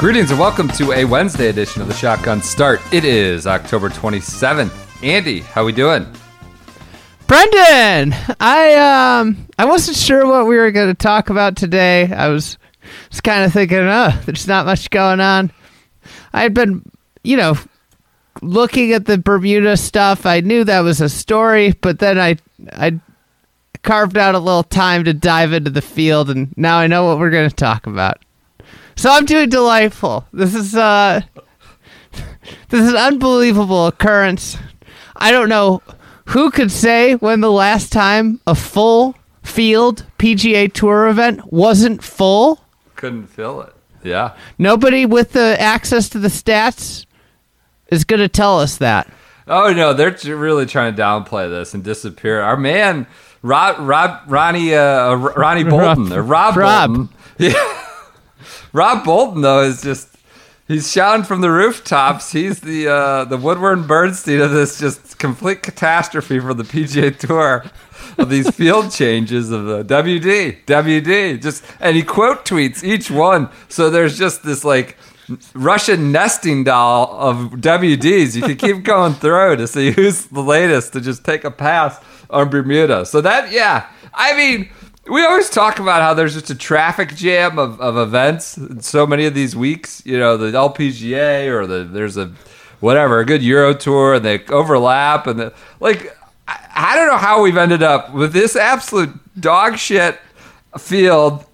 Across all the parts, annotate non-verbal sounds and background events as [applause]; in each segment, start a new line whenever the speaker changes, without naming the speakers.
Greetings and welcome to a Wednesday edition of the Shotgun Start. It is October 27th. Andy, how we doing?
Brendan, I um I wasn't sure what we were going to talk about today. I was was kind of thinking, oh, there's not much going on. I had been, you know, looking at the Bermuda stuff. I knew that was a story, but then I I carved out a little time to dive into the field, and now I know what we're going to talk about. So I'm doing delightful. This is uh [laughs] this is an unbelievable occurrence. I don't know who could say when the last time a full field PGA Tour event wasn't full.
Couldn't fill it. Yeah.
Nobody with the access to the stats is going to tell us that.
Oh no, they're really trying to downplay this and disappear. Our man, Rob, Rob, Ronnie, uh, Ronnie [laughs] Bolton, or Rob,
Rob.
Bolton. [laughs] Yeah. Rob Bolton though is just he's shouting from the rooftops. He's the uh, the Woodward Bernstein of this just complete catastrophe for the PGA Tour of these [laughs] field changes of the WD WD. Just and he quote tweets each one. So there's just this like. Russian nesting doll of WDs. You can keep [laughs] going through to see who's the latest to just take a pass on Bermuda. So that, yeah, I mean, we always talk about how there's just a traffic jam of, of events so many of these weeks. You know, the LPGA or the there's a whatever a good Euro tour and they overlap and the, like I, I don't know how we've ended up with this absolute dog shit field.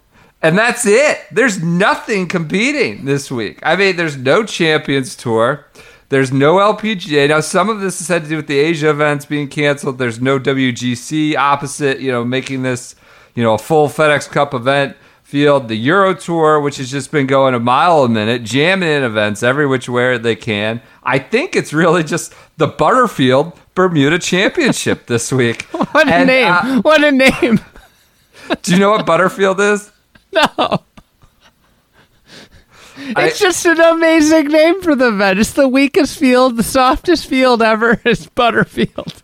And that's it. There's nothing competing this week. I mean, there's no Champions Tour. There's no LPGA. Now, some of this has had to do with the Asia events being canceled. There's no WGC opposite, you know, making this you know, a full FedEx Cup event field, the Euro Tour, which has just been going a mile a minute, jamming in events every which way they can. I think it's really just the Butterfield Bermuda Championship [laughs] this week.
What a
And,
name!
uh,
what a name! [laughs]
do you know what Butterfield is?
No.
I-
It's just an amazing name for the event. It's the weakest field, the softest field ever [laughs] is Butterfield.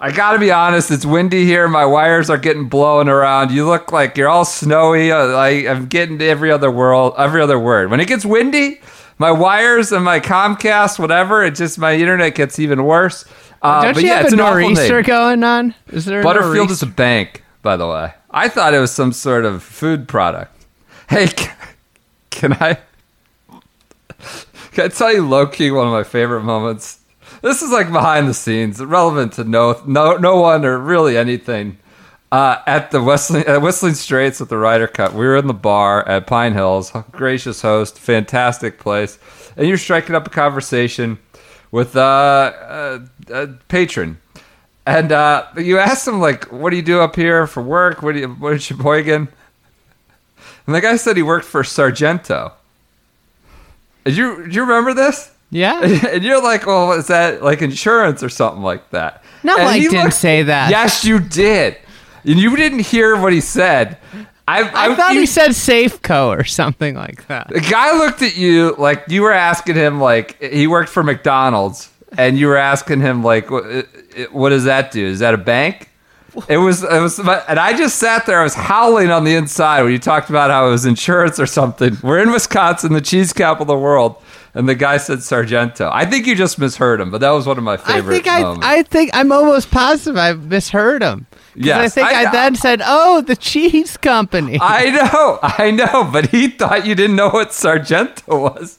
I gotta be honest, it's windy here. My wires are getting blown around. You look like you're all snowy. Uh, I, I'm getting every other world, every other word. When it gets windy, my wires and my Comcast, whatever, it just my internet gets even worse. Uh,
Don't
but
you
yeah,
have
it's
a nor'easter going on? Is there a
Butterfield is a bank, by the way. I thought it was some sort of food product. Hey, can, [laughs] can I? Can I tell you, low key, one of my favorite moments? This is like behind the scenes, relevant to no no no one or really anything. Uh, at the Whistling, at Whistling Straits at the Ryder Cup, we were in the bar at Pine Hills. Gracious host, fantastic place, and you're striking up a conversation with uh, a, a patron, and uh, you asked him like, "What do you do up here for work? What do you what is Sheboygan?" And the guy said he worked for Sargento. Did you you remember this?
Yeah. [laughs]
And you're like, well, is that like insurance or something like that?
No,
And
I didn't say that.
Yes, you did. And you didn't hear what he said. I,
I thought
you-
he said Safeco or something like that.
the guy looked at you like you were asking him like he worked for McDonald's, and you were asking him like, what, what does that do? Is that a bank? [laughs] It was, it was, and I just sat there. I was howling on the inside when you talked about how it was insurance or something. We're in Wisconsin, the cheese capital of the world, and the guy said Sargento. I think you just misheard him, but that was one of my
I
favorite
think I,
moments.
I think I'm almost positive I misheard him. 'Cause I think
I-
I, then said, "Oh, the cheese company." [laughs]
I know, I know, but he thought you didn't know what Sargento was.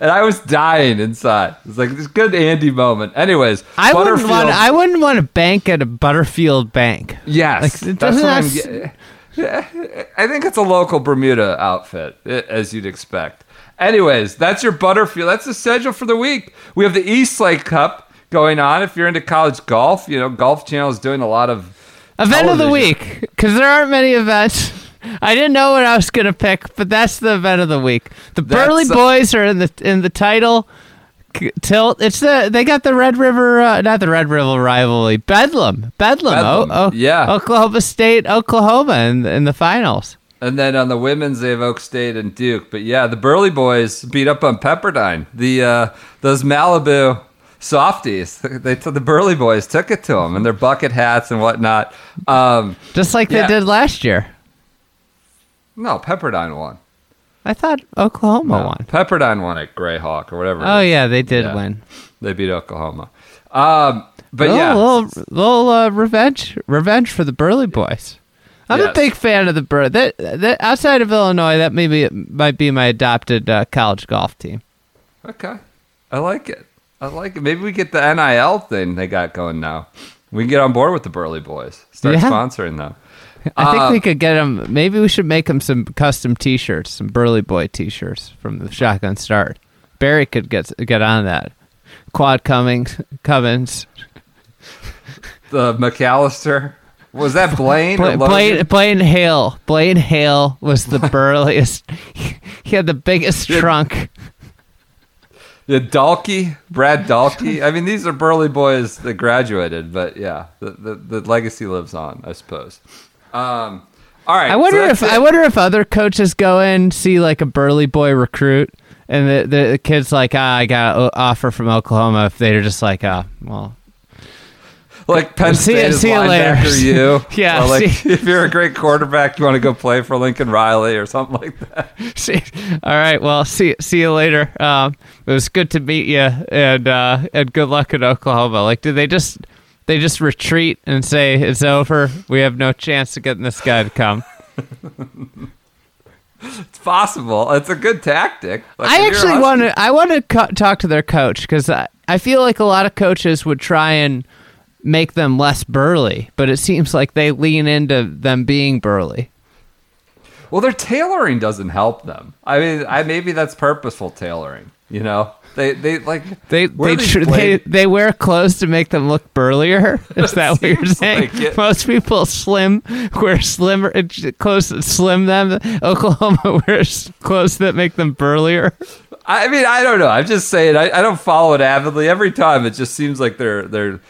And I was dying inside. It's like this good Andy moment. Anyways,
I wouldn't want. I wouldn't want to bank at a Butterfield bank.
Yes,
Like,
that's what I'm. I think it's a local Bermuda outfit, eh, as you'd expect. Anyways, that's your Butterfield. That's the schedule for the week. We have the East Lake Cup going on. If you're into college golf, you know, Golf Channel is doing a lot of
Event of the week, because there aren't many events. [laughs] I didn't know what I was gonna pick, but that's the event of the week. The Burley
That's, uh,
Boys are in the in the title tilt. It's the they got the Red River, uh, not the Red River rivalry, Bedlam, Bedlam.
Bedlam,
Oh, oh,
yeah.
Oklahoma State, Oklahoma in in the finals.
And then on the women's, they have Oak State and Duke. But yeah, the Burley boys beat up on Pepperdine. The uh, those Malibu softies, [laughs] they took the Burley boys took it to them, and their bucket hats and whatnot. Um,
Just like
Yeah.
they did last year.
no, Pepperdine won.
I thought Oklahoma
No,
won.
Pepperdine won at Grayhawk or whatever.
Oh yeah, they did
Yeah.
win.
they beat Oklahoma. Um, but
little,
yeah,
little, little uh, revenge, revenge for the Burley boys. I'm a big fan of the Bur. That, that outside of Illinois, that maybe might be my adopted uh, college golf team.
okay, I like it. I like it. Maybe we get the NIL thing they got going now. We can get on board with the Burley boys. Start
Yeah.
sponsoring them.
I think
Uh,
we could get them. Maybe we should make them some custom T-shirts, some Burley Boy T-shirts from the Shotgun Start. Barry could get get on that. Quad Cummings, Cummins,
The McAllister was that Blaine?
Bla- Blaine, Blaine Hale. Blaine Hale was the [laughs] burliest. he had the biggest
Yeah.
trunk.
Yeah, Dalke, Brad Dalke. I mean, these are burly boys that graduated, but yeah, the, the, the legacy lives on, I suppose. Um, all right.
I wonder
so
if
that's
I wonder if other coaches go in see like a burly boy recruit, and the the, the kid's like, ah, I got an offer from Oklahoma. If they're just like, ah, well, [laughs]
like Penn
See
State is
see later.
linebacker [laughs] you.
Yeah,
like
see-
if you're a great quarterback, you want to go play for Lincoln Riley or something like that. [laughs]
see, all right, well, see see you later. Um, it was good to meet you, and uh, and good luck in Oklahoma. Like, did they just they just retreat and say it's over? We have no chance of getting this guy to come.
It's possible. It's a good tactic. Like,
I actually want to. I want to co- talk to their coach because I, I feel like a lot of coaches would try and make them less burly, but it seems like they lean into them being burly.
Well, their tailoring doesn't help them. I mean, I maybe that's purposeful tailoring. You know, they they like
They they, tr- they they wear clothes to make them look burlier. [laughs] Is that what you're saying?
like.
Most people slim wear slimmer uh, clothes that slim them. Oklahoma [laughs] wears clothes that make them burlier.
I mean, I don't know. I'm just saying. I, I don't follow it avidly. Every time, it just seems like they're they're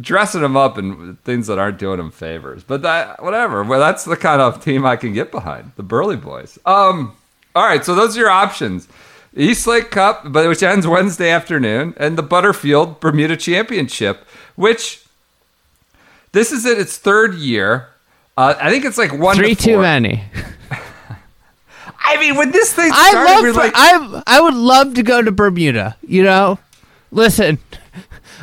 dressing them up in things that aren't doing them favors. But that whatever. Well, that's the kind of team I can get behind. The Burley Boys. Um. All right. So those are your options. East Lake Cup, but which ends Wednesday afternoon, and the Butterfield Bermuda Championship, which this is in its third year. Uh, I think it's like one
Three
to
too many. [laughs]
I mean, when this thing
I love.
like,
I I would love to go to Bermuda. You know, listen,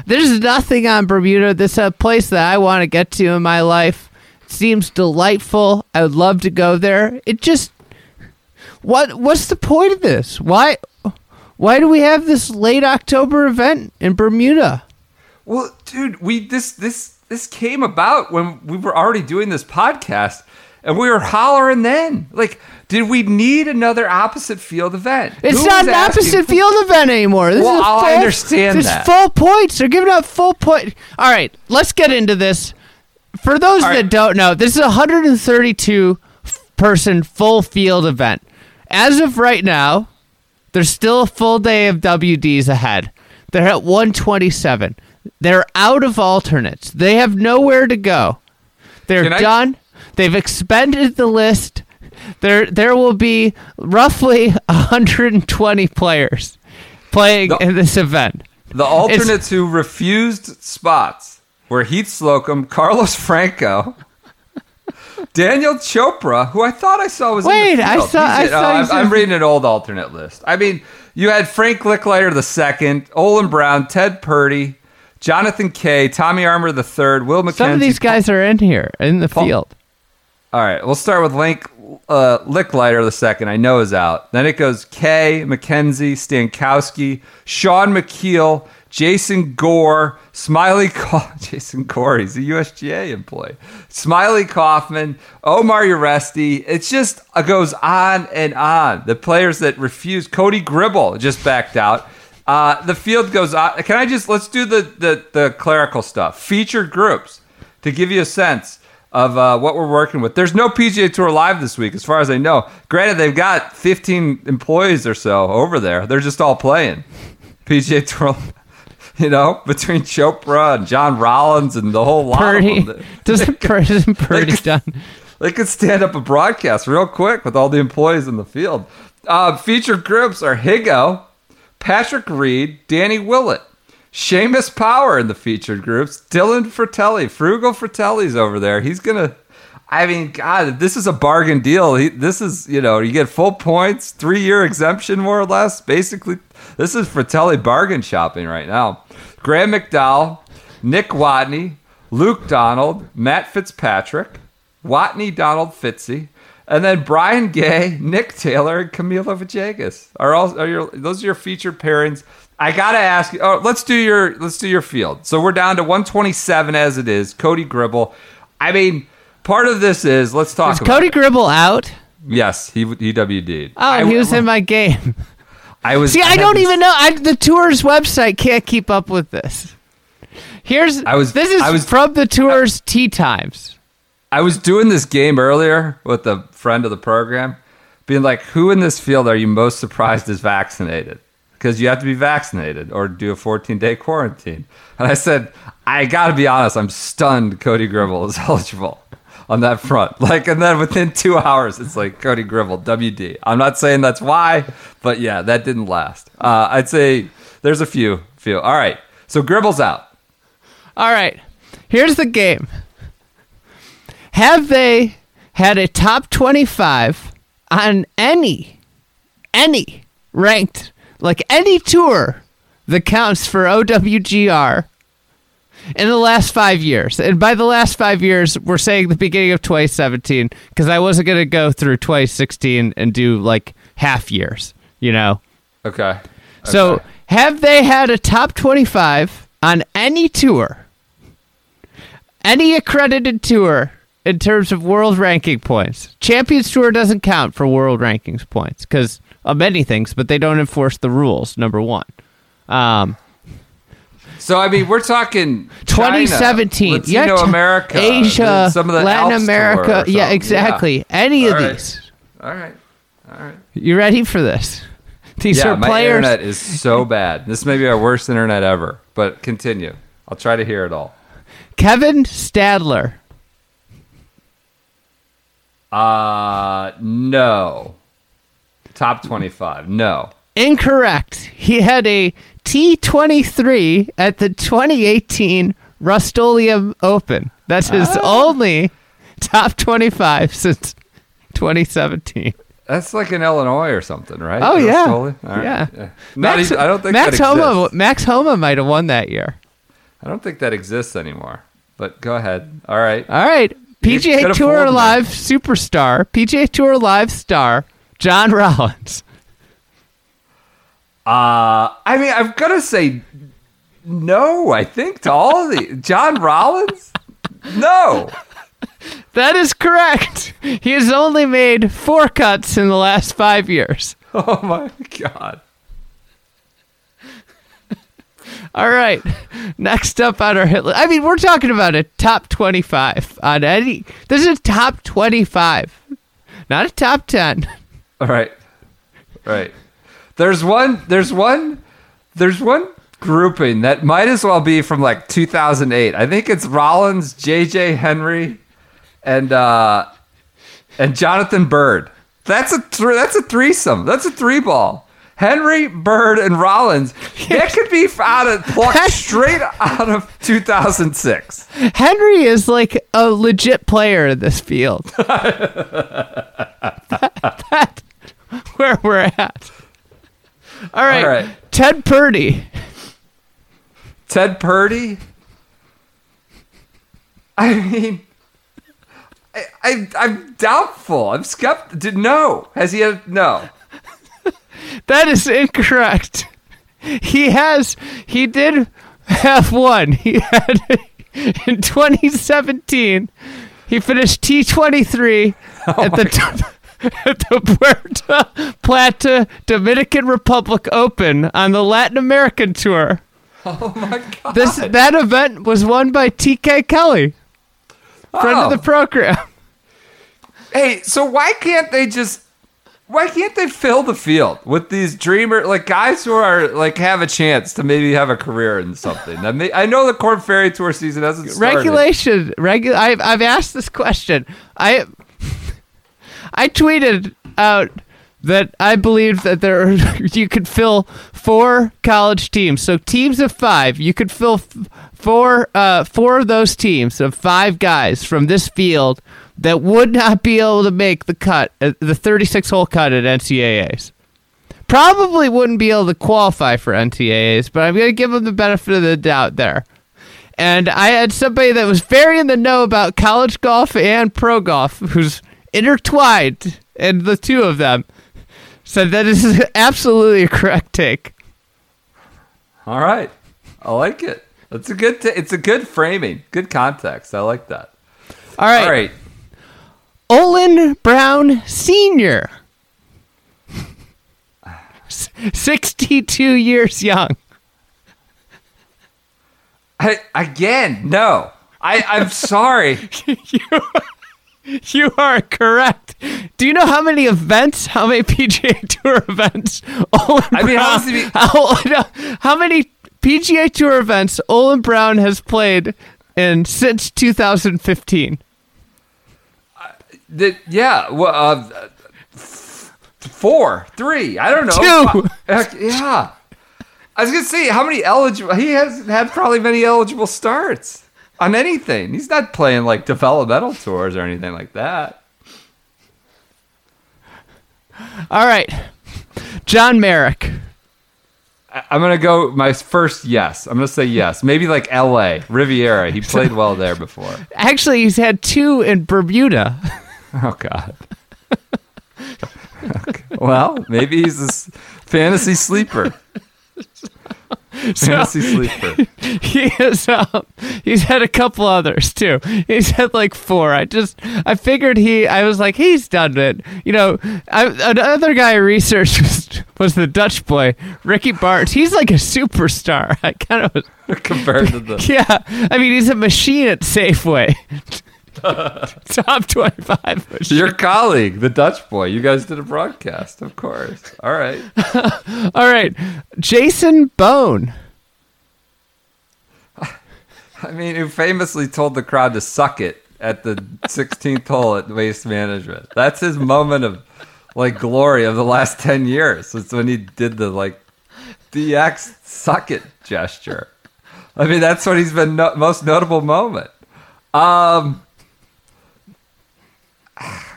there's nothing on Bermuda. This is a place that I want to get to in my life. It seems delightful. I would love to go there. It just what what's the point of this? Why why do we have this late October event in Bermuda?
Well, dude, we this this this came about when we were already doing this podcast, and we were hollering then. Like, did we need another opposite field event?
It's
Who
not an
asking-
opposite field event anymore. This
Well,
is
I
full,
understand
this
that.
full points. They're giving out full point. All right, let's get into this. For those
All
that
right.
don't know, this is a 132 person full field event. As of right now, there's still a full day of WDs ahead. They're at 127. They're out of alternates. They have nowhere to go. They're
I-
done. They've expended the list. There, there will be roughly [laughs] 120 players playing
The-
in this event.
The alternates who refused spots were Heath Slocum, Carlos Franco, Daniel Chopra, who I thought I saw was in
Wait,
the
I saw- I saw
oh, I'm, I'm reading an old alternate list. I mean, you had Frank Lickliter the second, Olin Brown, Ted Purdy, Jonathan Kaye, Tommy Armour the third, Will MacKenzie.
Some of these guys are in here in the
Paul-
field.
All right, we'll start with Link uh, Lickliter the second. I know is out. Then it goes Kaye, MacKenzie, Stankowski, Shaun Micheel, Jason Gore, Smiley. [laughs] Ca- Jason Gore, he's a USGA employee. Smiley Kaufman, Omar Uresti. It's just it goes on and on. The players that refuse. Cody Gribble just backed out. Uh, the field goes on. Can I just let's do the, the the clerical stuff? Featured groups to give you a sense of uh, what we're working with. There's no PGA Tour live this week, as far as I know. Granted, they've got 15 employees or so over there. They're just all playing PGA [laughs] Tour. You know, between Chopra and John Rollins and the whole lot
Purdy
of them. [laughs]
doesn't Purdy, isn't Purdy done?
They could stand up a broadcast real quick with all the employees in the field. Uh, featured groups are Higo, Patrick Reed, Danny Willett, Seamus Power in the featured groups, Dylan Frittelli, Frugal Frittelli's over there. He's gonna. I mean, God, this is a bargain deal. He, this is, you know, you get full points, three year exemption, more or less. Basically, this is Frittelli bargain shopping right now. Graham McDowell, Nick Watney, Luke Donald, Matt Fitzpatrick, Watney Donald Fitzy, and then Brian Gay, Nick Taylor, and Camilo Villegas are all are your those are your featured pairings. I gotta ask you. Oh, let's do your let's do your field. So we're down to 127 as it is. Cody Gribble. I mean, part of this is let's talk.
Is
about
Cody
it.
Gribble out?
Yes, he he WD'd.
Oh,
I,
he was in [laughs] my game.
I was.
See, I
had
don't
this-
even know. I, the tour's website can't keep up with this. Here's
I was-
This is
I was-
from the tour's tea times.
I was doing this game earlier with a friend of the program, being like, "Who in this field are you most surprised is vaccinated?" Because you have to be vaccinated or do a 14 day quarantine. And I said, "I got to be honest, I'm stunned. Cody Gribble is [laughs] eligible on that front." Like, and then within two hours, it's like Cody Gribble, WD. I'm not saying that's why, but yeah, that didn't last. Uh, I'd say there's a few, few. All right, so Gribble's out.
All right. Here's the game. Have they had a top 25 on any, any ranked, like any tour that counts for OWGR in the last five years? And by the last five years, we're saying the beginning of 2017 because I wasn't going to go through 2016 and do like half years, you know?
Okay.
So, have they had a top 25 on any tour, any accredited tour in terms of world ranking points? Champions Tour doesn't count for world rankings points because of many things, but they don't enforce the rules, number one. Um,
So I mean, we're talking China,
2017,
Latino
yeah,
America,
Asia,
some of the
Latin
Alps
America. Yeah, exactly. Any of
All right.
these.
All right, all right.
You ready for this? [laughs] These
Yeah,
are
my
players.
internet is so bad. This may be our worst internet ever. But continue. I'll try to hear it all.
Kevin Stadler.
Uh no. Top twenty-five. No.
Incorrect. He had a T23 at the 2018 Rust-Oleum Open. That's his
Ah.
only top 25 since 2017.
That's like in Illinois or something, right?
Oh yeah,
right.
yeah.
Not
Max,
even, I don't think
Max Homa. Max Homa might have won that year.
I don't think that exists anymore. But go ahead. All right.
All right, PGA Tour. Live superstar, PGA Tour Live star, John Rollins.
Uh, I mean, I've got to say no, I think, to all of the. John Rollins? No.
That is correct. He has only made four cuts in the last five years.
Oh my God.
All right. Next up on our hit list. I mean, we're talking about a top 25 on any. This is a top 25, not a top 10.
All right. Right. There's one, there's one, there's one grouping that might as well be from like 2008. I think it's Rollins, JJ Henry, and, uh, and Jonathan Byrd. That's a thr that's a threesome. That's a three ball. Henry, Byrd, and Rollins. That could be out of plucked straight out of 2006.
Henry is like a legit player in this field. [laughs] Where we're at. All right.
All right.
Ted Purdy.
Ted Purdy. I mean, I, I I'm doubtful. I'm skeptical. No, has he had no?
That is incorrect. He has. He did have one. He had in 2017. He finished T23 [laughs] at the top, at [laughs] the Puerto Plata Dominican Republic Open on the Latin American Tour.
Oh my god!
This that event was won by TK Kelly, friend
Oh.
of the oh. program.
Hey, so why can't they just? Why can't they fill the field with these dreamer like guys who are like have a chance to maybe have a career in something? I mean, I know the Corn Ferry Tour season hasn't started.
Regulation, regu- I've I've asked this question. I I tweeted out that I believe that there [laughs] you could fill four college teams. So teams of five, you could fill f- four uh, four of those teams of five guys from this field that would not be able to make the cut, uh, the 36 hole cut at NCAAs. Probably wouldn't be able to qualify for NCAAs, but I'm going to give them the benefit of the doubt there. And I had somebody that was very in the know about college golf and pro golf, [laughs] who's intertwined, and the two of them said that is [laughs] absolutely a correct take.
All right, I like it. That's a good. T- it's a good framing, good context. I like that.
All right,
All right,
Olin Brown Sr., 62 years young.
I, again, no. I, I'm sorry. [laughs]
You [laughs] are correct. Do you know how many events, how many [laughs] PGA Tour events? Olin
I mean, [laughs] how
Brown-
be-
how, how many PGA Tour events Olin Brown has played in since 2015?
The- yeah, well, uh, f- four, three. I don't know.
Two.
Yeah. I was gonna say how many eligible. He hasn't had probably many eligible starts on anything. He's not playing like developmental tours or anything like that.
All right, John Merrick.
I- I'm gonna go my first yes. I'm gonna say yes. Maybe like L.A. Riviera. He played well there before. [laughs]
Actually, he's had two in Bermuda. [laughs]
Oh God. [laughs] Okay. Well, maybe he's a fantasy sleeper. [laughs] Fantasy sleeper. [laughs]
he is. Um, he's had a couple others too. He's had like four. I just I figured he. I was like he's done it. You know, I, another guy I researched [laughs] was, was the Dutch boy Ricky Barnes. He's like a superstar. I kind of was.
compared to the
Yeah, I mean he's a machine at Safeway. [laughs] Top twenty-five. Machine.
your colleague, the Dutch boy. You guys did a broadcast, of course. All right. [laughs]
All right, Jason Bohn. [laughs]
I mean, who famously told the crowd to suck it at the 16th hole at Waste Management. That's his moment of like glory of the last 10 years. It's when he did the like DX suck it gesture. I mean, that's what he's been no- most notable moment. Um,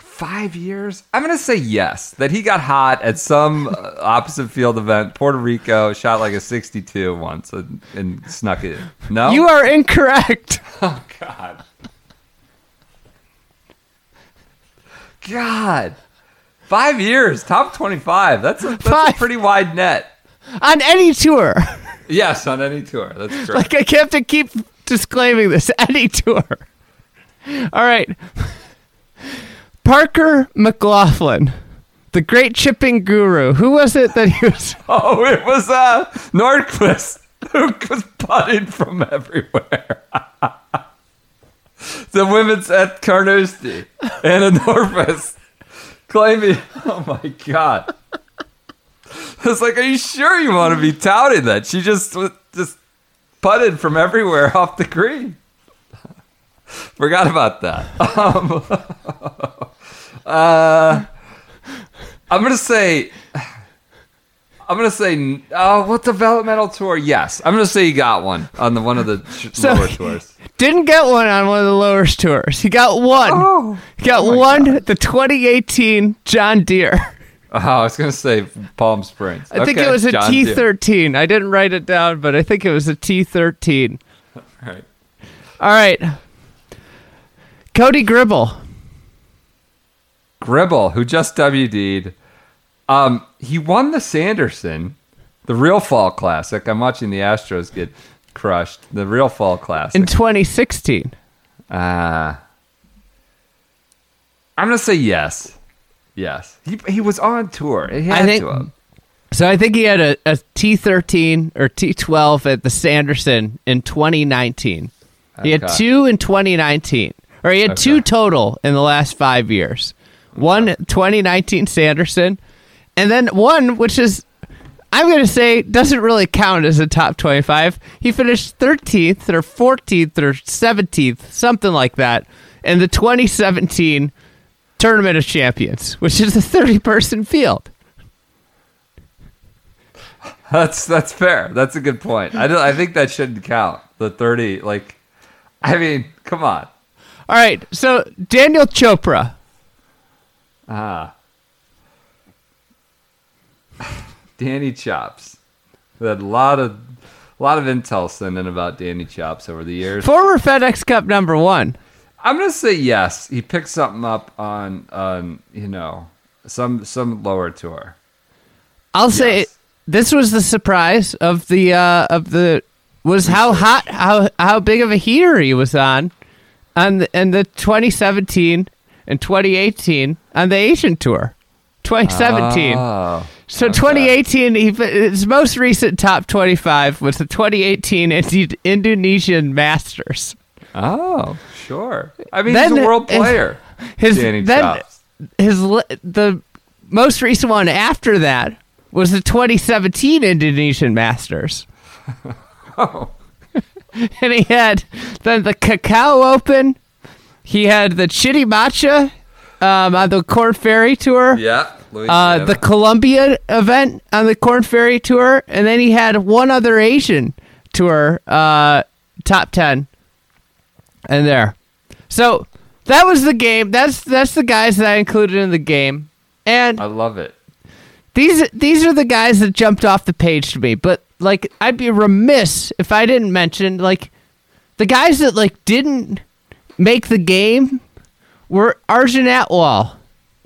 five years. I'm gonna say yes. That he got hot at some uh, opposite field event, Puerto Rico, shot like a 62 once and, and snuck it. in. No,
You are incorrect. [laughs]
Oh God. God. Five years, top twenty-five. That's a, that's a pretty wide net.
On any tour.
Yes, on any tour. That's correct.
Like I have to keep disclaiming this. Any tour. All right. Parker McLachlin, the great chipping guru. Who was it that he was? [laughs]
oh, it was uh, Nordqvist [laughs] who was putting from everywhere. [laughs] the women's at Carnoustie. Anna Nordqvist claiming, oh my God. I was like, are you sure you want to be touting that? She just just putted from everywhere off the green. Forgot about that. Um, uh, I'm gonna say, I'm gonna say, oh, what developmental tour? Yes, I'm gonna say he got one on the one of the sh- [laughs]
So-
lower tours.
Didn't get one on one of the lower tours. He got one.
Oh,
he got
my
one the 2018 John Deere. [laughs]
oh, I was gonna say Palm Springs.
I think it was a
Deere.
T13. I didn't write it down, but I think it was a T13. [laughs]
Right.
All right. Cody Gribble.
Gribble, who just WD'd, um, he won the Sanderson, the real fall classic. I'm watching the Astros get crushed. The real fall classic.
in 2016.
Uh, I'm gonna say yes. Yes, he he was on tour. He had
I think
to
so. I think he had a, a T13 or T12 at the Sanderson in 2019. He had two in 2019, or he had two total in the last five years. One 2019 Sanderson, and then one which is I'm going to say doesn't really count as a top 25. He finished 13th or 14th or 17th, something like that, in the 2017 Tournament of Champions, which is a 30 person field.
That's that's fair. That's a good point. I don't, I think that shouldn't count. The thirty, like, I mean, come on.
All right, so Daniel Chopra.
Ah, [laughs] Danny Chops. We had a lot of a lot of intel sent in about Danny Chops over the years.
Former FedEx Cup number one.
I'm gonna say yes. He picked something up on on you know some some lower tour.
I'll say this was the surprise of the uh, of the was how hot how how big of a heater he was on on the, in the 2017 and 2018 on the Asian tour. 2017.
Oh,
so
okay.
2018 he, his most recent top 25 was the 2018 Indi- Indonesian Masters.
oh, sure. I mean,
Then
he's a world [laughs] player.
His
Danny
then
Chops.
his the most recent one after that was the 2017 Indonesian Masters. [laughs]
Oh, [laughs]
and he had then the Cacao Open. He had the Chitimacha um, on the Corn Ferry Tour.
yeah.
Uh, the Colombia event on the Corn Ferry Tour, and then he had one other Asian tour, uh, top ten, and there. So that was the game. That's that's the guys that I included in the game, and
I love it.
these these are the guys that jumped off the page to me. But like, I'd be remiss if I didn't mention like the guys that like didn't make the game were Arjun Atwal.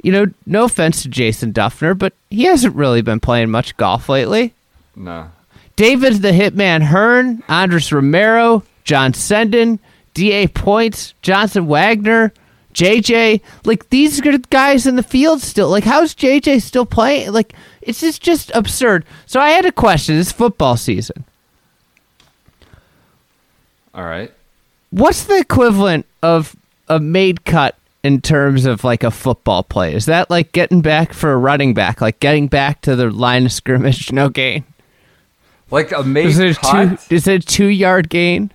You know, no offense to Jason Dufner, but he hasn't really been playing much golf lately.
No.
David the Hitman Hearn, Andres Romero, John Senden, D.A. Points, Johnson Wagner, JJ. Like, these are guys in the field still. Like, how's JJ still playing? Like, it's just, just absurd. So I had a question. It's football season.
All right.
What's the equivalent of a made cut in terms of like a football play? Is that like getting back for a running back, like getting back to the line of scrimmage, [laughs] no gain?
Like a made
Is it, a
cut?
two, is it a two yard gain?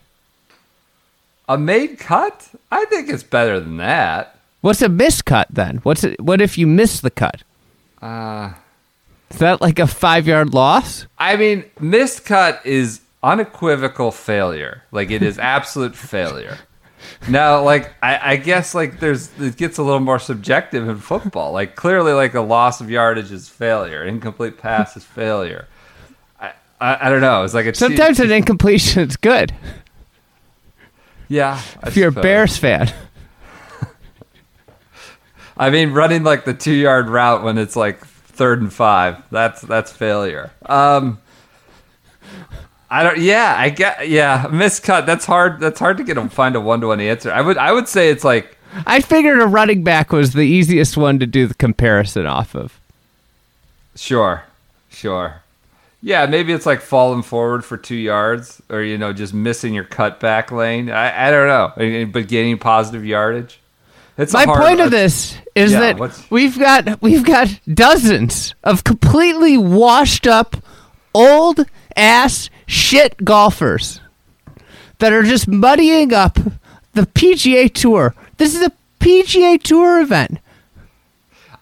A made cut? I think it's better than that.
What's a miscut then? What's it? What if you miss the cut?
Uh,
Is that like a five yard loss?
I mean, missed cut is unequivocal failure. Like it is absolute failure. Now, like I, I guess, like there's it gets a little more subjective in football. Like clearly, like a loss of yardage is failure. Incomplete pass is failure. I, I, I don't know. It's like a
Sometimes an incompletion is good
yeah. I
if you're a. Bears fan.
I mean, running like the two yard route when it's like third and five. That's that's failure. Um, I don't. Yeah, I get. Yeah, miscut. That's hard. That's hard to get a find a one to one answer. I would. I would say it's like
I figured a running back was the easiest one to do the comparison off of.
sure, sure. Yeah, maybe it's like falling forward for two yards, or you know, just missing your cutback lane. I, I don't know, but gaining positive yardage. It's
My
hard-
point of this is
Yeah,
that
what's-
we've got we've got dozens of completely washed up, old ass shit golfers that are just muddying up the PGA Tour. This is a PGA Tour event.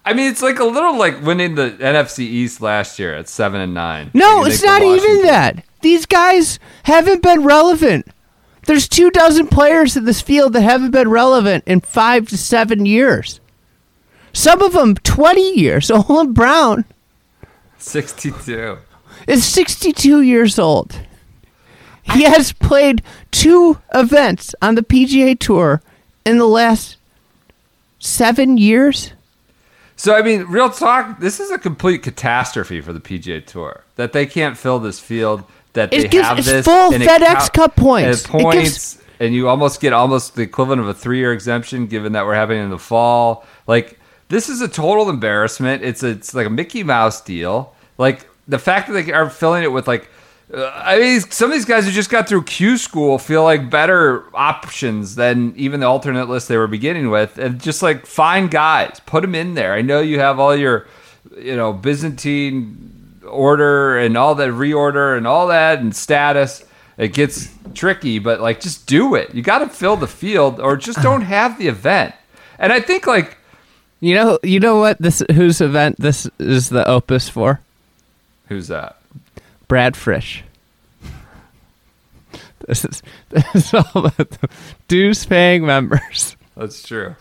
I mean, it's like a little like winning the NFC East last year at seven and nine.
No, it's not even that. These guys haven't been relevant. There's two dozen players in this field that haven't been relevant in five to seven years. Some of them 20 years. [laughs] Olin Brown
Sixty-two.
Is 62 years old. He has played two events on the PGA Tour in the last seven years.
So I mean, real talk. This is a complete catastrophe for the PGA Tour that they can't fill this field. That
It
they
gives-
have
it's
this
full
and it
FedEx
count-
Cup points.
and points,
gives-
and you almost get almost the equivalent of a three-year exemption, given that we're having in the fall. Like this is a total embarrassment. It's a, it's like a Mickey Mouse deal. Like the fact that they are filling it with like. Uh, I mean, some of these guys who just got through Q school feel like better options than even the alternate list they were beginning with, and just like find guys, put them in there. I know you have all your, you know, Byzantine order and all that reorder and all that and status. It gets tricky, but like just do it. You got to fill the field, or just don't [laughs] have the event. And I think like
You know, you know what this whose event this is the opus for?
Who's that?
Brad Fritsch. [laughs] This is, this is all about the dues paying members.
That's true.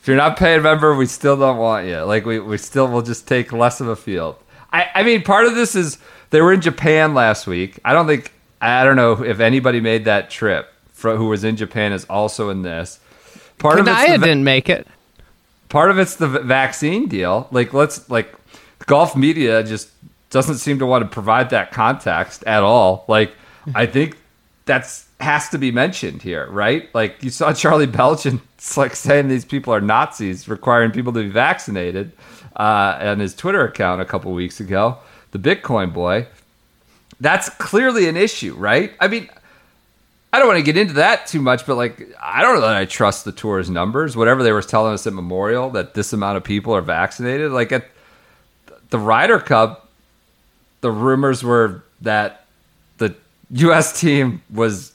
If you're not paying member, we still don't want you. Like we, we still will just take less of a field. I, I mean, part of this is they were in Japan last week. I don't think I don't know if anybody made that trip for, who was in Japan is also in this. Part of it's
Kanaya
the,
didn't make it.
part of it's the vaccine deal. Like let's like golf media just doesn't seem to want to provide that context at all. Like [laughs] I think that's has to be mentioned here, right? Like you saw [laughs] Charlie Beljan like saying these people are Nazis, requiring people to be vaccinated uh, on his Twitter account a couple weeks ago. The Bitcoin boy. That's clearly an issue, right? I mean, I don't want to get into that too much, but like, I don't know that I trust the tour's numbers. Whatever they were telling us at Memorial, that this amount of people are vaccinated. Like at the Ryder Cup, the rumors were that the U.S. team was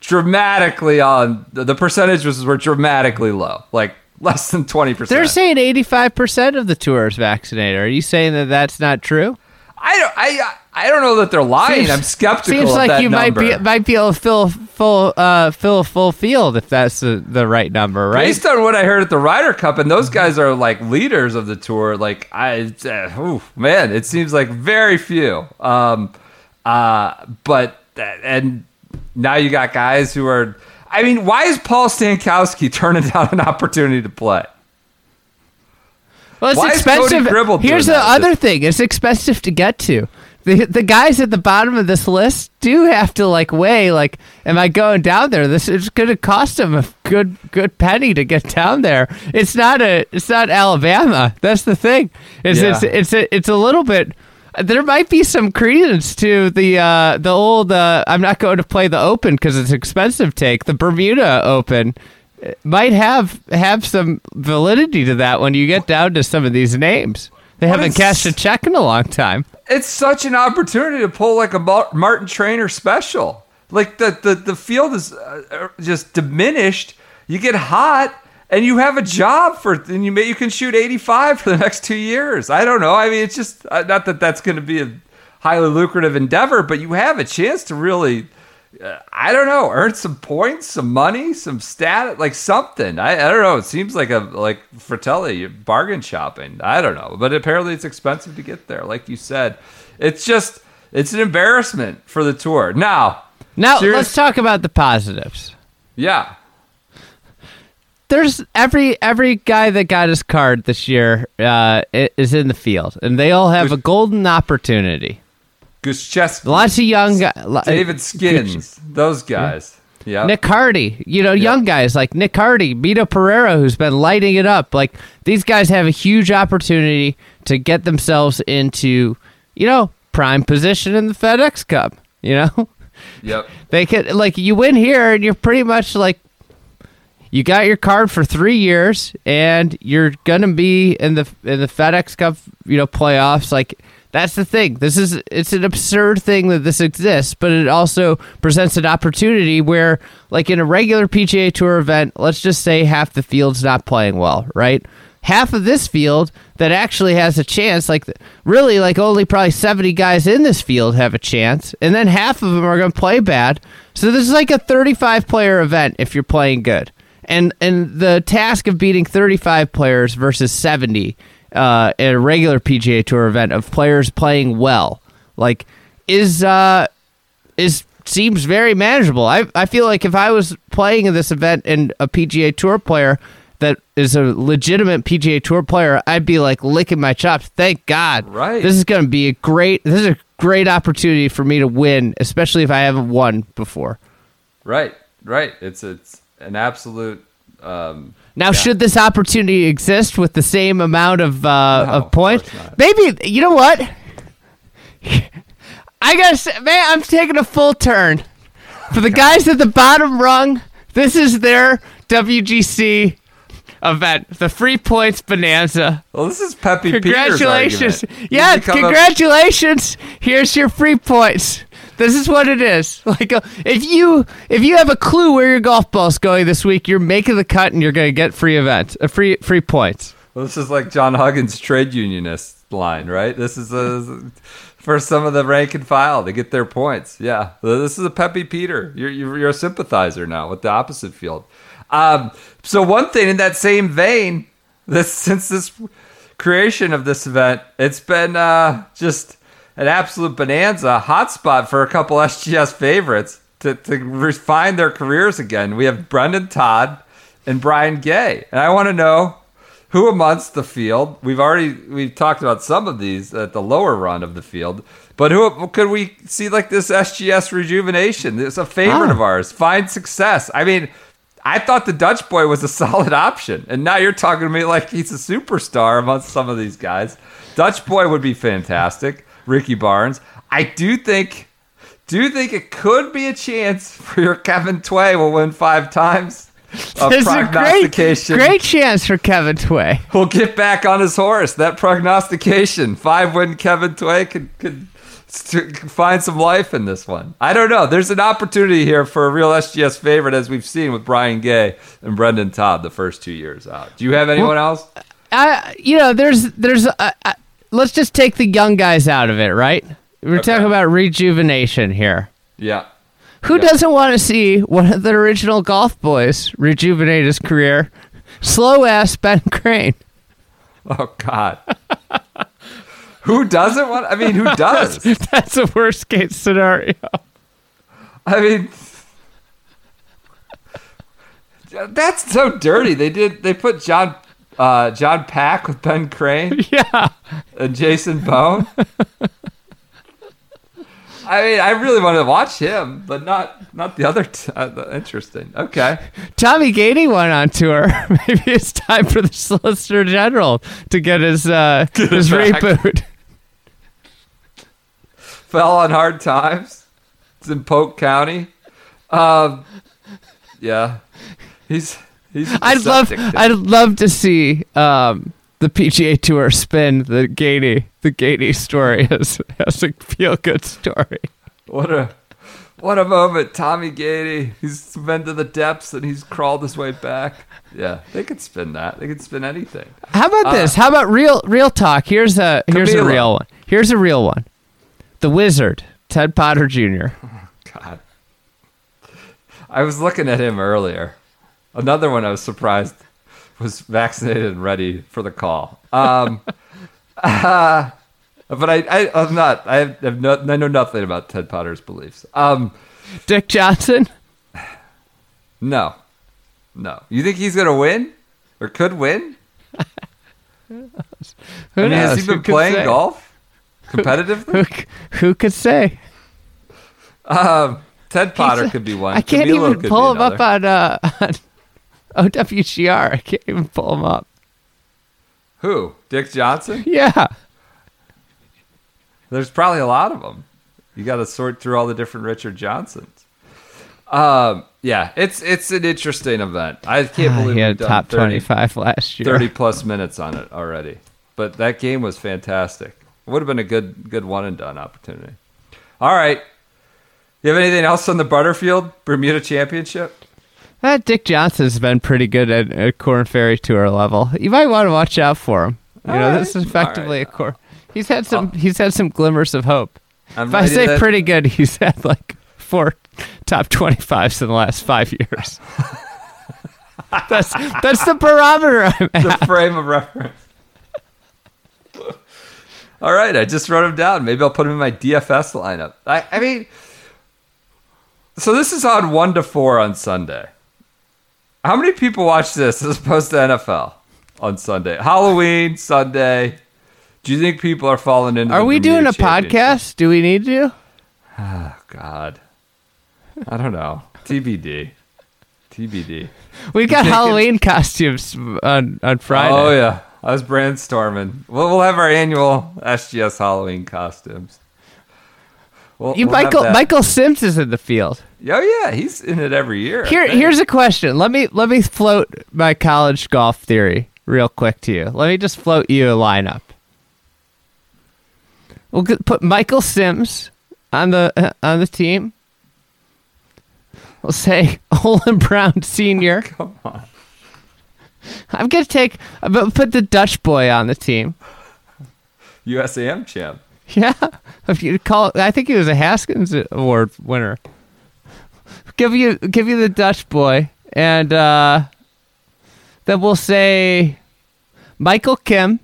dramatically on the the percentage was were dramatically low, like [laughs] less than twenty percent.
They're saying 85% of the tour is vaccinated. Are you saying that that's not true?
I don't, I, I don't know that they're lying.
Seems-
I'm skeptical.
Seems like you
number.
might be might be able to fill full uh, fill a full field if that's the, the right number, right?
Based on what I heard at the Ryder Cup, and those guys are like leaders of the tour. Like I, uh, ooh, man, it seems like very few. Um, uh, but and now you got guys who are. I mean, why is Paul Stankowski [laughs] turning down an opportunity to play?
Well, it's
Why
expensive. Here's the
that?
other thing: it's expensive to get to. The the guys at the bottom of this list do have to like weigh like, am I going down there? This is going to cost them a good good penny to get down there. It's not a it's not Alabama. That's the thing. It's
Yeah.
it's it's a, it's a little bit. There might be some credence to the uh, the old uh, I'm not going to play the Open because it's expensive. Take the Bermuda Open might have have some validity to that when you get down to some of these names. They haven't
it's-
cashed a check in a long time.
It's such an opportunity to pull like a Martin Trainer special. Like the the the field is uh, uh, just diminished. You get hot. And you have a job for, and you may, you can shoot 85 for the next two years. I don't know. I mean, it's just uh, not that that's going to be a highly lucrative endeavor, but you have a chance to really, I don't know, earn some points, some money, some stat, like something. I, I don't know. It seems like a like Frittelli you're bargain shopping. I don't know, but apparently it's expensive to get there. Like you said, it's just it's an embarrassment for the tour. Now,
Now
serious-
let's talk about the positives.
yeah,
There's every every guy that got his card this year uh, is in the field, and they all have a golden opportunity.
Gutschewski,
Lots of young guys.
David Skinns, those guys. Yeah,
Nick Hardy, you know, young guys like Nick Hardy, Mito Pereira, who's been lighting it up. Like these guys have a huge opportunity to get themselves into, you know, prime position in the FedEx Cup. You know,
Yep. [laughs]
they could like you win here, and you're pretty much like you got your card for three years, and you're gonna be in the in the FedEx Cup, you know, playoffs. Like that's the thing. This is it's an absurd thing that this exists, but it also presents an opportunity where, like in a regular PGA Tour event, let's just say half the field's not playing well, right? Half of this field that actually has a chance, like really, like only probably seventy guys in this field have a chance, and then half of them are going to play bad. So this is like a thirty-five player event if you're playing good and and the task of beating 35 players versus 70 uh, at a regular PGA Tour event of players playing well, like is uh, is seems very manageable. I I feel like if I was playing in this event and a PGA Tour player that is a legitimate PGA Tour player, I'd be like licking my chops. Thank God.
Right.
This is going to be a great. This is a great opportunity for me to win, especially if I haven't won before.
Right, right. It's it's an absolute Um,
Now, should this opportunity exist with the same amount of uh,
No,
of points? Maybe you know what? [laughs] I gotta say, man, I'm taking a full turn for the guys at the bottom rung. This is their WGC event, the free points bonanza.
well, this is Peters'
Congratulations!
argument.
Yeah,
become a-
congratulations. Here's your free points. This is what it is. [laughs] Like uh, if you if you have a clue where your golf ball's going this week, you're making the cut and you're going to get free events, uh, free free points.
Well, this is like John Huggins' trade unionist line, right? This is a, [laughs] for some of the rank and file to get their points. Yeah, this is a Pepe Peter. You're, you're, you're a sympathizer now with the opposite field. Um, so one thing in that same vein, [laughs] this since this creation of this event, it's been uh, just an absolute bonanza, hotspot for a couple [laughs] SGS favorites to, to refine their careers again. We have Brendon Todd and Brian Gay, and I want to know who amongst the field we've already we've talked about some of these at the lower run of the field but who could we see like this sgs rejuvenation? It's a favorite
Ah.
of ours. Find success. I mean i thought the dutch boy was a [laughs] solid option and now you're talking to me like he's a superstar amongst some of these guys. Dutch boy would be fantastic ricky barnes i do think do think it could be a chance for your kevin tway will win five times a
There's a great
prognostication
great chance for Kevin Tway.
We'll get back on his horse. That prognostication, five win Kevin Tway could could find some life in this one. I don't know. There's an opportunity here for a real SGS favorite, as we've seen with Brian Gay and Brendon Todd the first two years out. Do you have anyone else?
I you know there's there's uh, uh, let's just take the young guys out of it, right? We're
Okay.
talking about rejuvenation here.
Yeah.
Who
Yeah.
doesn't want to see one of the original golf boys rejuvenate his career? Slow ass Ben Crane.
Oh God. who doesn't want? I mean, who [laughs] does?
That's a worst case scenario.
I mean, that's so dirty. They did. They put John uh, John Pack with Ben Crane. [laughs]
Yeah.
and Jason Bohn. [laughs] I mean, I really want to watch him, but not not the other. T- uh, interesting. Okay.
Tommy Gainey went on tour. [laughs] Maybe it's time for the Solicitor General to get his uh, his
back.
reboot.
Fell on hard times. It's in Polk County. Um, yeah, he's
I'd love. I'd love to see um, the PGA Tour spin the Gainey the Gainey story as as a feel good story.
What a what a moment, Tommy Gainey. He's been to the depths and he's crawled his way back. Yeah, they could spin that. They could spin anything.
How about this? How about real real talk? Here's a here's a real one. Here's a real one. The Wizard, Ted Potter Jr. [laughs]
God. I was looking at him earlier. Another one I was surprised was vaccinated and ready for the call. Um, uh, [laughs] but I, I, I'm not. I have, no, I know nothing about Ted Potter's beliefs. Um,
Dick Johnson.
no, no. You think he's gonna win or could win? [laughs]
Who
I mean, has he been
Who
playing golf competitively?
Who, who could say?
um, Ted Potter could be one.
I can't
Camilo
even pull him up on uh [laughs] on OWGR. I can't even pull him up.
Who? Dick Johnson?
Yeah.
There's probably a lot of them. You got to sort through all the different Richard Johnsons. Um, yeah, it's it's an interesting event. I can't
Ah,
believe
he had top
30,
25 last year.
30 plus minutes on it already. But that game was fantastic. It Would have been a good good one and done opportunity. All right. You have anything else on the Butterfield Bermuda Championship?
Uh, Dick Johnson's been pretty good at, at Korn Ferry Tour level. You might want to watch out for him. You know,
All
this is effectively
all
a core. He's had some. he's had some glimmers of hope.
I'm
If I say
that-
pretty good, he's had like four top twenty fives in the last five years. [laughs] that's that's the barometer I'm at.
the frame of reference. All right, I just wrote him down. Maybe I'll put him in my DFS lineup. I, I mean, so this is on one to four on Sunday. How many people watch this as opposed to NFL on Sunday? Halloween Sunday. Do you think people are falling into?
Are we
Bermuda
doing a podcast? Do we need to?
Oh, God, I don't know. TBD. TBD.
We got Halloween costumes on on Friday.
Oh yeah, I was brainstorming. We'll, we'll have our annual SGS Halloween costumes. We'll,
You
we'll
Michael. Michael Sims is in the field.
Oh yeah, he's in it every year.
Here here's a question. Let me let me float my college golf theory real quick to you. Let me just float you a lineup. We'll put Michael Sims on the uh, on the team. We'll say [laughs] Olin Browne Senior. [laughs]
Come on.
I'm gonna take I'm gonna put the Dutch boy on the team.
USAM champ. [laughs]
Yeah, if you call, I think he was a Haskins Award winner. Give you, give you the Dutch boy, and uh, then we'll say Michael Kim,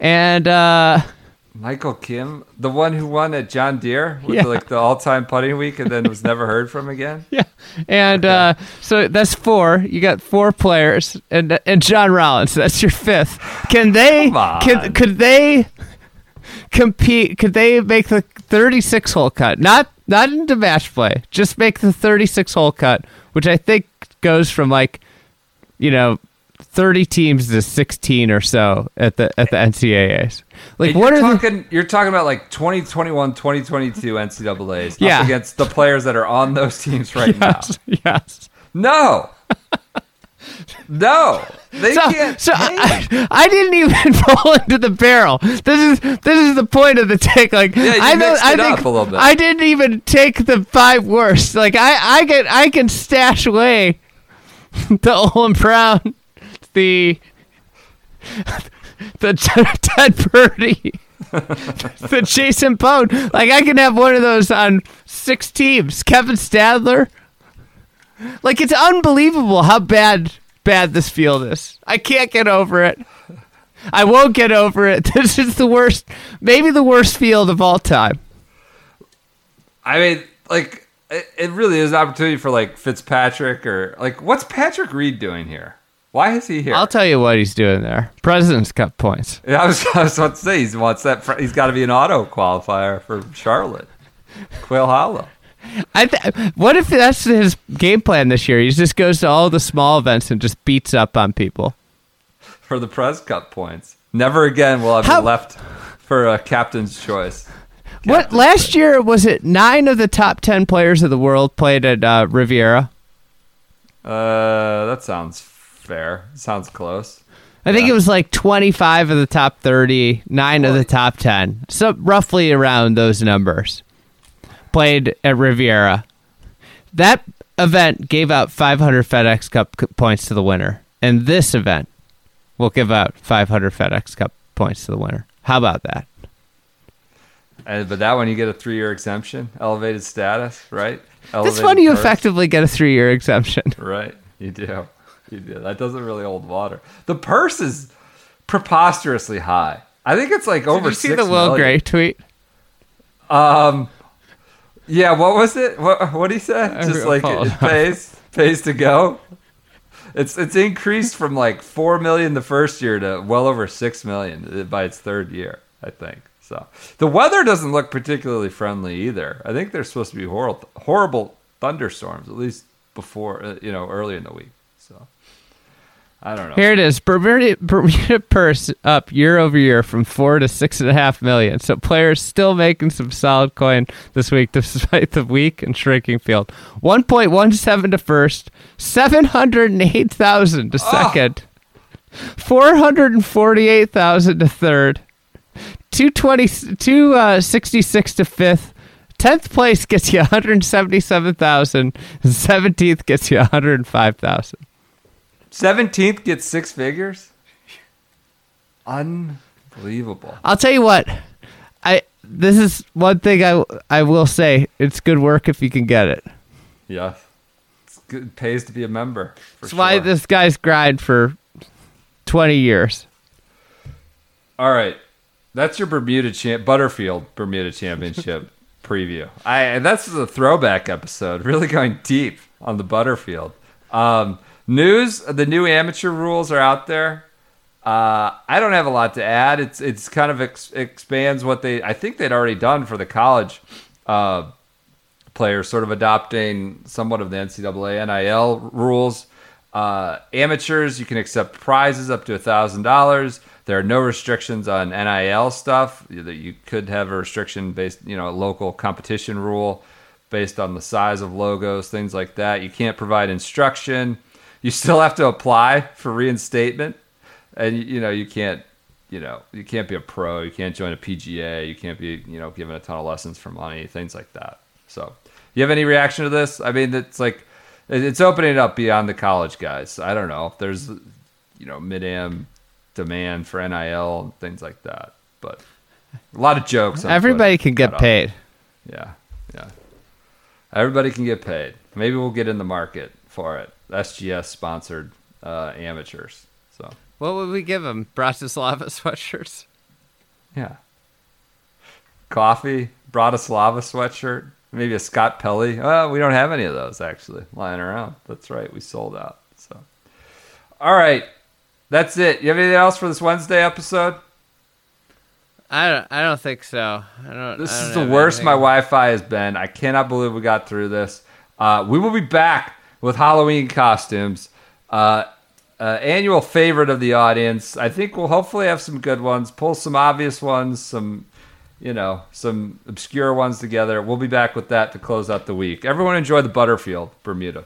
and uh,
Michael Kim, the one who won at John Deere with
Yeah.
like the all-time putting week, and then was [laughs] never heard from again.
yeah, and uh, so that's four. You got four players, and and John Rollins. That's your fifth. Can they? Can could they compete? Could they make the thirty-six hole cut? Not not into match play. Just make the thirty-six hole cut, which I think goes from like, you know. 30 teams to 16 or so at the at the NCAAs. Like what
you're
are the
talking? You're talking about like 2021, 2022 NCAA's
Yeah.
against the players that are on those teams right [laughs]
Yes, yes.
No, no, they
So,
can't.
so. I, I didn't even [laughs] fall into the barrel. This is this is the point of the take. Like
Yeah, you
I don't,
mixed
I
it
think
up a little bit.
I didn't even take the five worst. Like I I can I can stash away [laughs] the Olin Browne, the the Ted Purdy. [laughs] the Jason Bohn. Like I can have one of those on six teams. Kevin Stadler. Like it's unbelievable how bad bad this field is. I can't get over it. I won't get over it. [laughs] This is the worst, maybe the worst field of all time.
I mean, like, it, it really is an opportunity for like Fitzpatrick or like, what's Patrick Reed doing here? Why is he here?
I'll tell you what he's doing there. President's Cup points.
Yeah, I was, [laughs] I was about to say he wants that. He's got to be an auto qualifier for Charlotte, Quail Hollow.
I th- what if that's his game plan this year? He just goes to all the small events and just beats up on people.
for the Press Cup points. Never again will I be
How-
left for a captain's choice.
What last
choice.
year was it? Nine of the top ten players of the world played at uh, Riviera.
Uh, that sounds fair. Sounds close.
I think
Yeah.
it was like 25 of the top 30, 9 of the top 10. So roughly around those numbers. Played at Riviera. That event gave out 500 FedEx Cup points to the winner. And this event will give out 500 FedEx Cup points to the winner. How about that?
And, but that one you get a three-year exemption, elevated status, right?
This
Elevated
one you
perks.
effectively get a three year exemption.
Right, you do. That doesn't really hold water. The purse is preposterously high. I think it's like over
Did you see the Will
million.
Gray tweet?
Um, yeah. What was it? What what he said?
I
Just like it, it pays pays to go. It's it's increased from like four million the first year to well over six million by its third year. I think so. The weather doesn't look particularly friendly either. I think there's supposed to be horrible horrible thunderstorms at least before uh, you know early in the week. I don't know.
Here it is. Bermuda, Bermuda purse up year over year from four to six and a half million. So players still making some solid coin this week [laughs] despite the weak and shrinking field. One point one seven to first, seven hundred and eight thousand to second, four hundred and forty eight thousand to third, two twenty two uh, to fifth. Tenth place gets you one hundred seventy seven thousand. Seventeenth gets you one hundred five thousand.
Seventeenth gets six figures. Unbelievable.
I'll tell you what. I this is one thing I I will say. It's good work if you can get it.
Yeah. It's good. It pays to be a member.
That's why this guy's grind for twenty years.
All right. That's your Bermuda champ Butterfield Bermuda Championship [laughs] preview. I and that's a throwback episode, really going deep on the Butterfield. Um, news: the new amateur rules are out there. Uh, I don't have a lot to add. It's it's kind of ex- expands what they I think they'd already done for the college uh, players, sort of adopting somewhat of the NCAA NIL rules. Uh, amateurs, you can accept prizes up to thousand dollars. There are no restrictions on NIL stuff. That you could have a restriction based, you know, a local competition rule based on the size of logos, things like that. You can't provide instruction. You still have to apply for reinstatement, and you know you can't, you know, you can't be a pro. You can't join a PGA. You can't be, you know, given a ton of lessons for money, things like that. So, you have any reaction to this? I mean, it's like it's opening it up beyond the college guys. I don't know. There's, you know, mid am demand for NIL and things like that, but a lot of jokes.
Everybody can get paid.
yeah, yeah. Everybody can get paid. Maybe we'll get in the market for it. SGS sponsored uh, amateurs. So
What would we give them? Bratislava [laughs] sweatshirts.
yeah, coffee, Bratislava sweatshirt, maybe a Scott Pelley. Well, we don't have any of those actually lying around. That's right, we sold out. So, all right, that's it. You have anything else for this Wednesday episode?
I don't. I don't think so. I don't.
This
I don't
is the worst
anything.
my Wi-Fi has been. I cannot believe we got through this. Uh, we will be back with Halloween costumes. Uh, uh, annual favorite of the audience. I think we'll hopefully have some good ones. Pull some obvious ones. Some, you know, some obscure ones together. We'll be back with that to close out the week. Everyone enjoy the Butterfield, Bermuda.